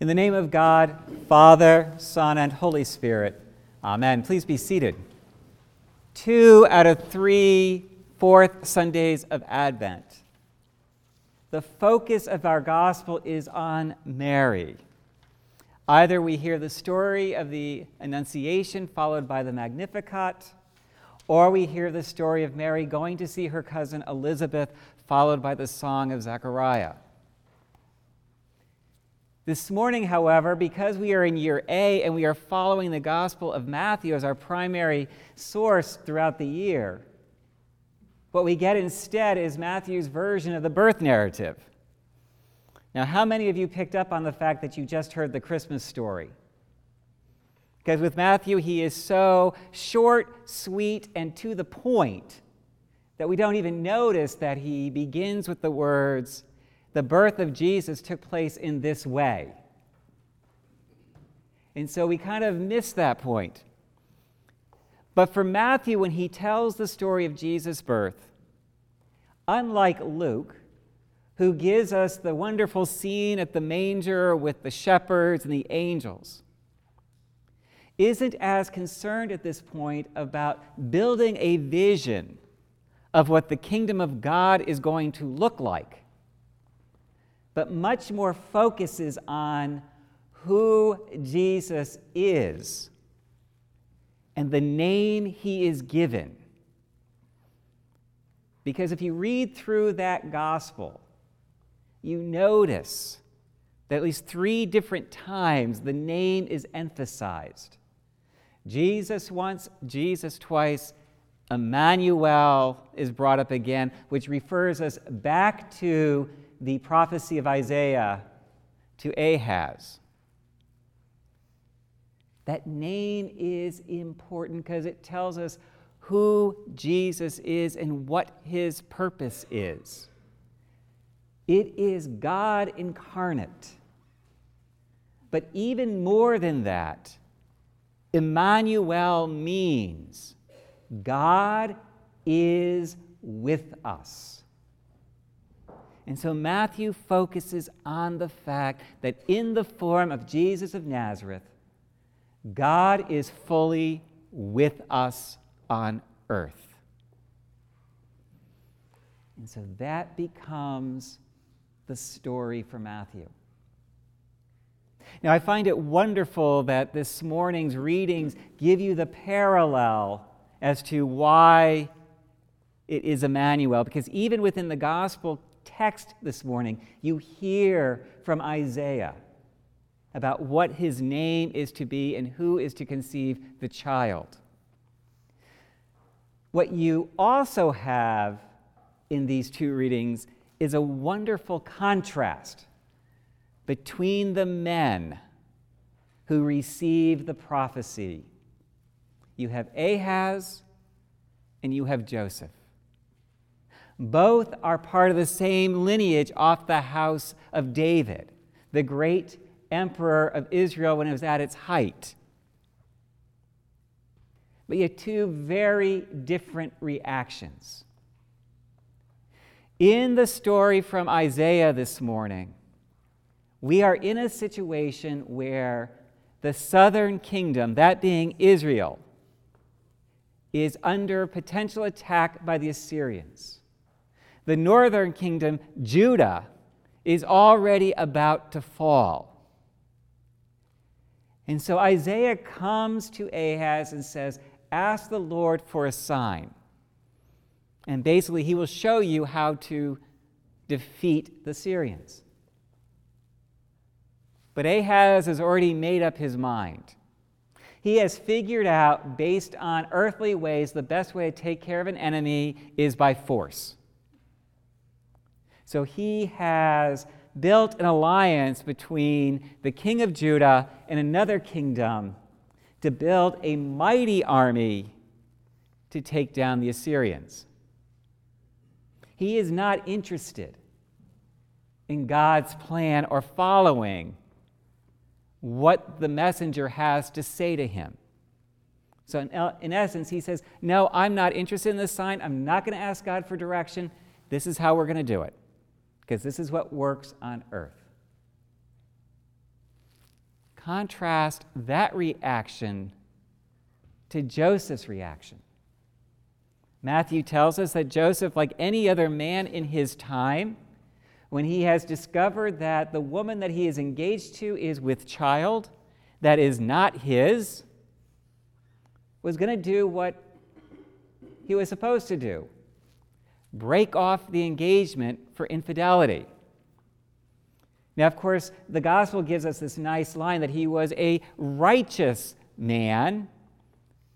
In the name of God, Father, Son, and Holy Spirit, Amen. Please be seated. Two out of three fourth Sundays of Advent. The focus of our gospel is on Mary. Either we hear the story of the Annunciation followed by the Magnificat, or we hear the story of Mary going to see her cousin Elizabeth followed by the song of Zechariah. This morning, however, because we are in year A and we are following the Gospel of Matthew as our primary source throughout the year, what we get instead is Matthew's version of the birth narrative. Now, how many of you picked up on the fact that you just heard the Christmas story? Because with Matthew, he is so short, sweet, and to the point that we don't even notice that he begins with the words, the birth of Jesus took place in this way. And so we kind of miss that point. But for Matthew, when he tells the story of Jesus' birth, unlike Luke, who gives us the wonderful scene at the manger with the shepherds and the angels, isn't as concerned at this point about building a vision of what the kingdom of God is going to look like but much more focuses on who Jesus is and the name he is given. Because if you read through that gospel, you notice that at least three different times the name is emphasized. Jesus once, Jesus twice, Emmanuel is brought up again, which refers us back to the prophecy of Isaiah to Ahaz. That name is important because it tells us who Jesus is and what his purpose is. It is God incarnate. But even more than that, Emmanuel means God is with us. And so Matthew focuses on the fact that in the form of Jesus of Nazareth, God is fully with us on earth. And so that becomes the story for Matthew. Now, I find it wonderful that this morning's readings give you the parallel as to why it is Emmanuel, because even within the gospel text this morning, you hear from Isaiah about what his name is to be and who is to conceive the child. What you also have in these two readings is a wonderful contrast between the men who receive the prophecy. You have Ahaz and you have Joseph. Both are part of the same lineage off the house of David, the great emperor of Israel when it was at its height. But yet, two very different reactions. In the story from Isaiah this morning, we are in a situation where the southern kingdom, that being Israel, is under potential attack by the Assyrians the northern kingdom, Judah, is already about to fall. And so Isaiah comes to Ahaz and says, Ask the Lord for a sign. And basically, he will show you how to defeat the Syrians. But Ahaz has already made up his mind. He has figured out, based on earthly ways, the best way to take care of an enemy is by force. So he has built an alliance between the king of Judah and another kingdom to build a mighty army to take down the Assyrians. He is not interested in God's plan or following what the messenger has to say to him. So, in, in essence, he says, No, I'm not interested in this sign. I'm not going to ask God for direction. This is how we're going to do it because this is what works on earth. contrast that reaction to Joseph's reaction. Matthew tells us that Joseph, like any other man in his time, when he has discovered that the woman that he is engaged to is with child that is not his, was going to do what he was supposed to do break off the engagement for infidelity. Now, of course, the gospel gives us this nice line that he was a righteous man,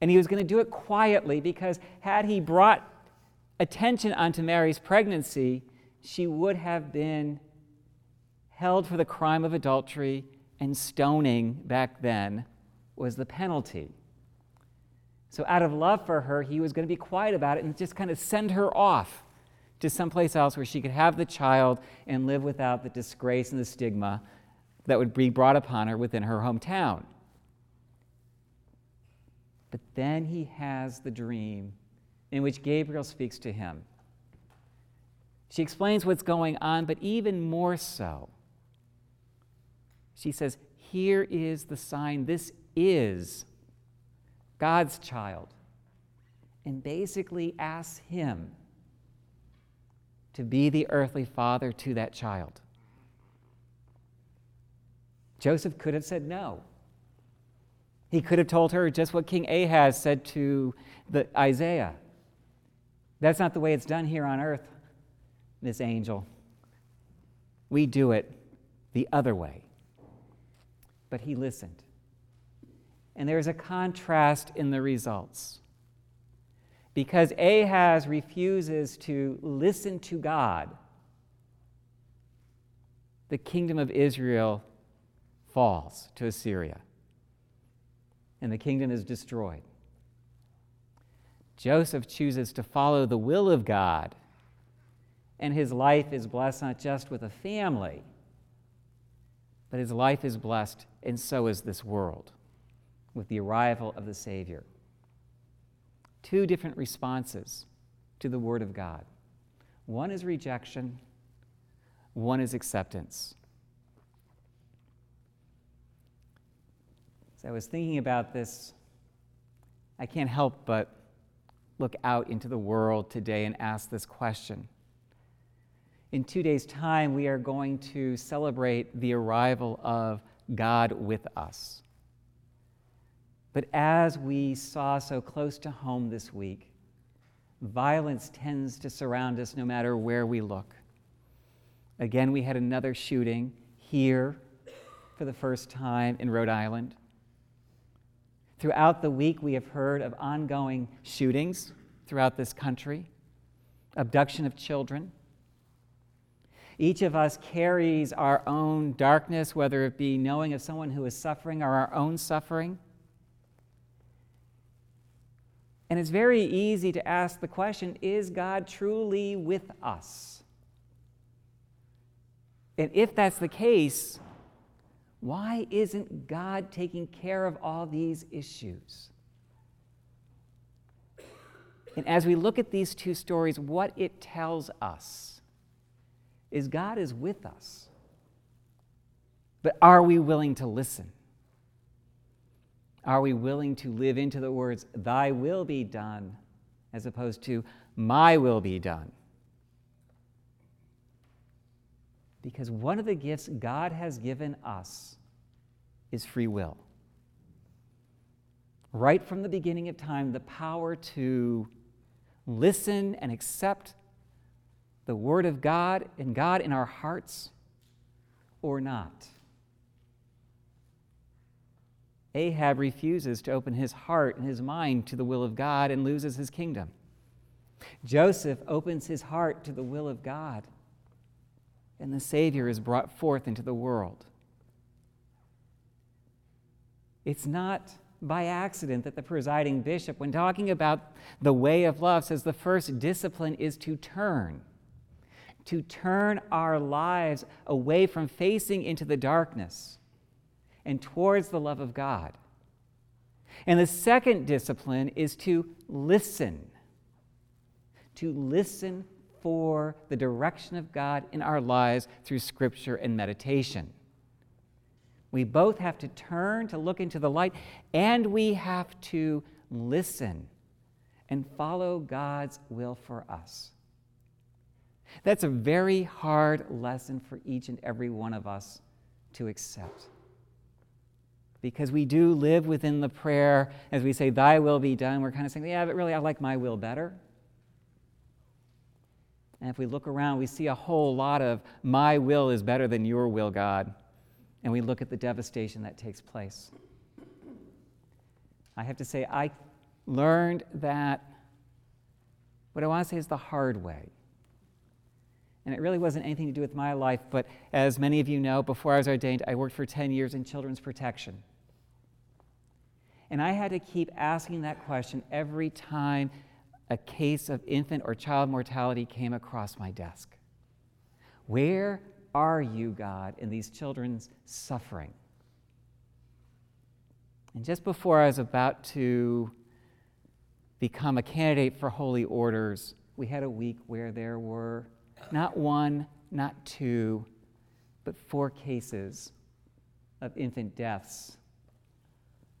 and he was going to do it quietly because had he brought attention onto Mary's pregnancy, she would have been held for the crime of adultery, and stoning back then was the penalty. So, out of love for her, he was going to be quiet about it and just kind of send her off to someplace else where she could have the child and live without the disgrace and the stigma that would be brought upon her within her hometown. But then he has the dream in which Gabriel speaks to him. She explains what's going on, but even more so, she says, Here is the sign. This is God's child, and basically asks him to be the earthly father to that child. Joseph could have said no. He could have told her just what King Ahaz said to the Isaiah. That's not the way it's done here on earth, Miss Angel. We do it the other way. But he listened. And there's a contrast in the results. Because Ahaz refuses to listen to God, the kingdom of Israel falls to Assyria, and the kingdom is destroyed. Joseph chooses to follow the will of God, and his life is blessed not just with a family, but his life is blessed, and so is this world with the arrival of the Savior. Two different responses to the Word of God one is rejection, one is acceptance. As I was thinking about this, I can't help but look out into the world today and ask this question. In two days' time, we are going to celebrate the arrival of God with us. But as we saw so close to home this week, violence tends to surround us no matter where we look. Again, we had another shooting here for the first time in Rhode Island. Throughout the week, we have heard of ongoing shootings throughout this country, abduction of children. Each of us carries our own darkness, whether it be knowing of someone who is suffering or our own suffering. And it's very easy to ask the question is God truly with us? And if that's the case, why isn't God taking care of all these issues? And as we look at these two stories, what it tells us is God is with us. But are we willing to listen? Are we willing to live into the words, Thy will be done, as opposed to, My will be done? Because one of the gifts God has given us is free will. Right from the beginning of time, the power to listen and accept the Word of God and God in our hearts or not. Ahab refuses to open his heart and his mind to the will of God and loses his kingdom. Joseph opens his heart to the will of God, and the Savior is brought forth into the world. It's not by accident that the presiding bishop, when talking about the way of love, says the first discipline is to turn. To turn our lives away from facing into the darkness and towards the love of God. And the second discipline is to listen, to listen for the direction of God in our lives through scripture and meditation. We both have to turn to look into the light, and we have to listen and follow God's will for us. That's a very hard lesson for each and every one of us to accept. Because we do live within the prayer, as we say, Thy will be done, we're kind of saying, Yeah, but really, I like my will better. And if we look around, we see a whole lot of, My will is better than your will, God. And we look at the devastation that takes place. I have to say, I learned that what I want to say is the hard way. And it really wasn't anything to do with my life, but as many of you know, before I was ordained, I worked for 10 years in children's protection. And I had to keep asking that question every time a case of infant or child mortality came across my desk. Where are you, God, in these children's suffering? And just before I was about to become a candidate for holy orders, we had a week where there were not one, not two, but four cases of infant deaths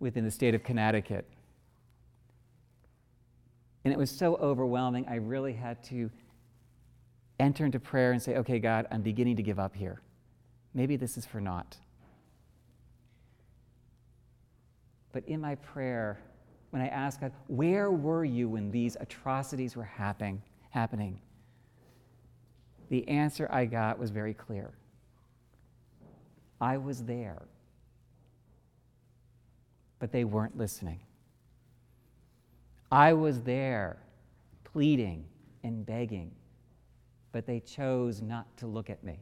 within the state of Connecticut. And it was so overwhelming, I really had to enter into prayer and say, okay, God, I'm beginning to give up here. Maybe this is for naught. But in my prayer, when I asked God, where were you when these atrocities were happening, happening? The answer I got was very clear. I was there, but they weren't listening. I was there pleading and begging, but they chose not to look at me.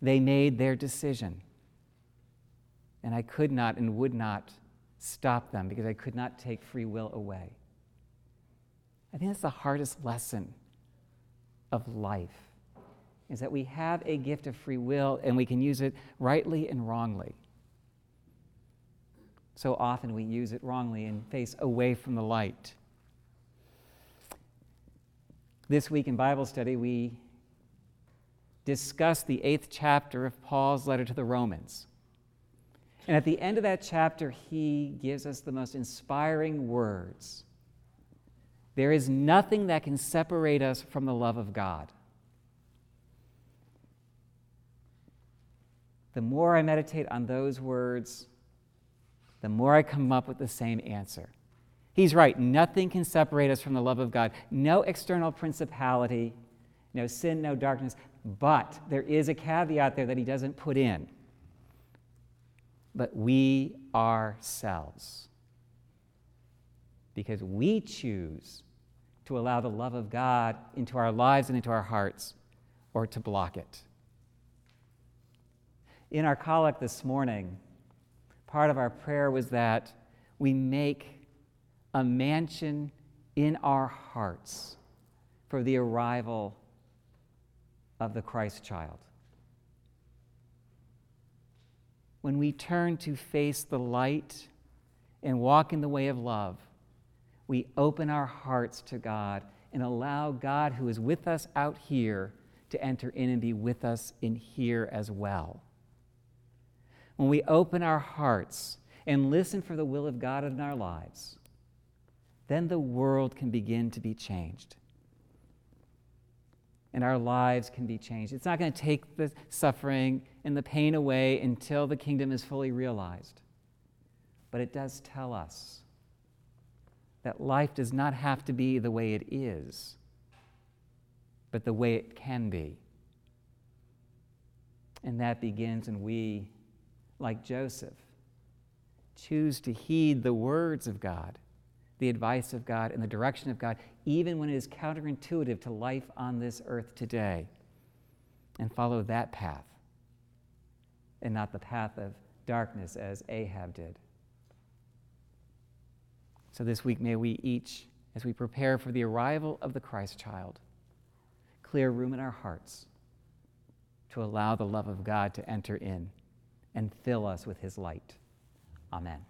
They made their decision, and I could not and would not stop them because I could not take free will away. I think that's the hardest lesson of life is that we have a gift of free will and we can use it rightly and wrongly. So often we use it wrongly and face away from the light. This week in Bible study, we discuss the eighth chapter of Paul's letter to the Romans. And at the end of that chapter, he gives us the most inspiring words. There is nothing that can separate us from the love of God. The more I meditate on those words, the more I come up with the same answer. He's right. Nothing can separate us from the love of God. No external principality, no sin, no darkness. But there is a caveat there that he doesn't put in but we ourselves. Because we choose to allow the love of God into our lives and into our hearts or to block it. In our collect this morning, part of our prayer was that we make a mansion in our hearts for the arrival of the Christ child when we turn to face the light and walk in the way of love, we open our hearts to God and allow God, who is with us out here, to enter in and be with us in here as well. When we open our hearts and listen for the will of God in our lives, then the world can begin to be changed and our lives can be changed. It's not going to take the suffering and the pain away until the kingdom is fully realized. But it does tell us that life does not have to be the way it is, but the way it can be. And that begins when we, like Joseph, choose to heed the words of God the advice of God and the direction of God, even when it is counterintuitive to life on this earth today, and follow that path and not the path of darkness as Ahab did. So this week, may we each, as we prepare for the arrival of the Christ child, clear room in our hearts to allow the love of God to enter in and fill us with his light. Amen.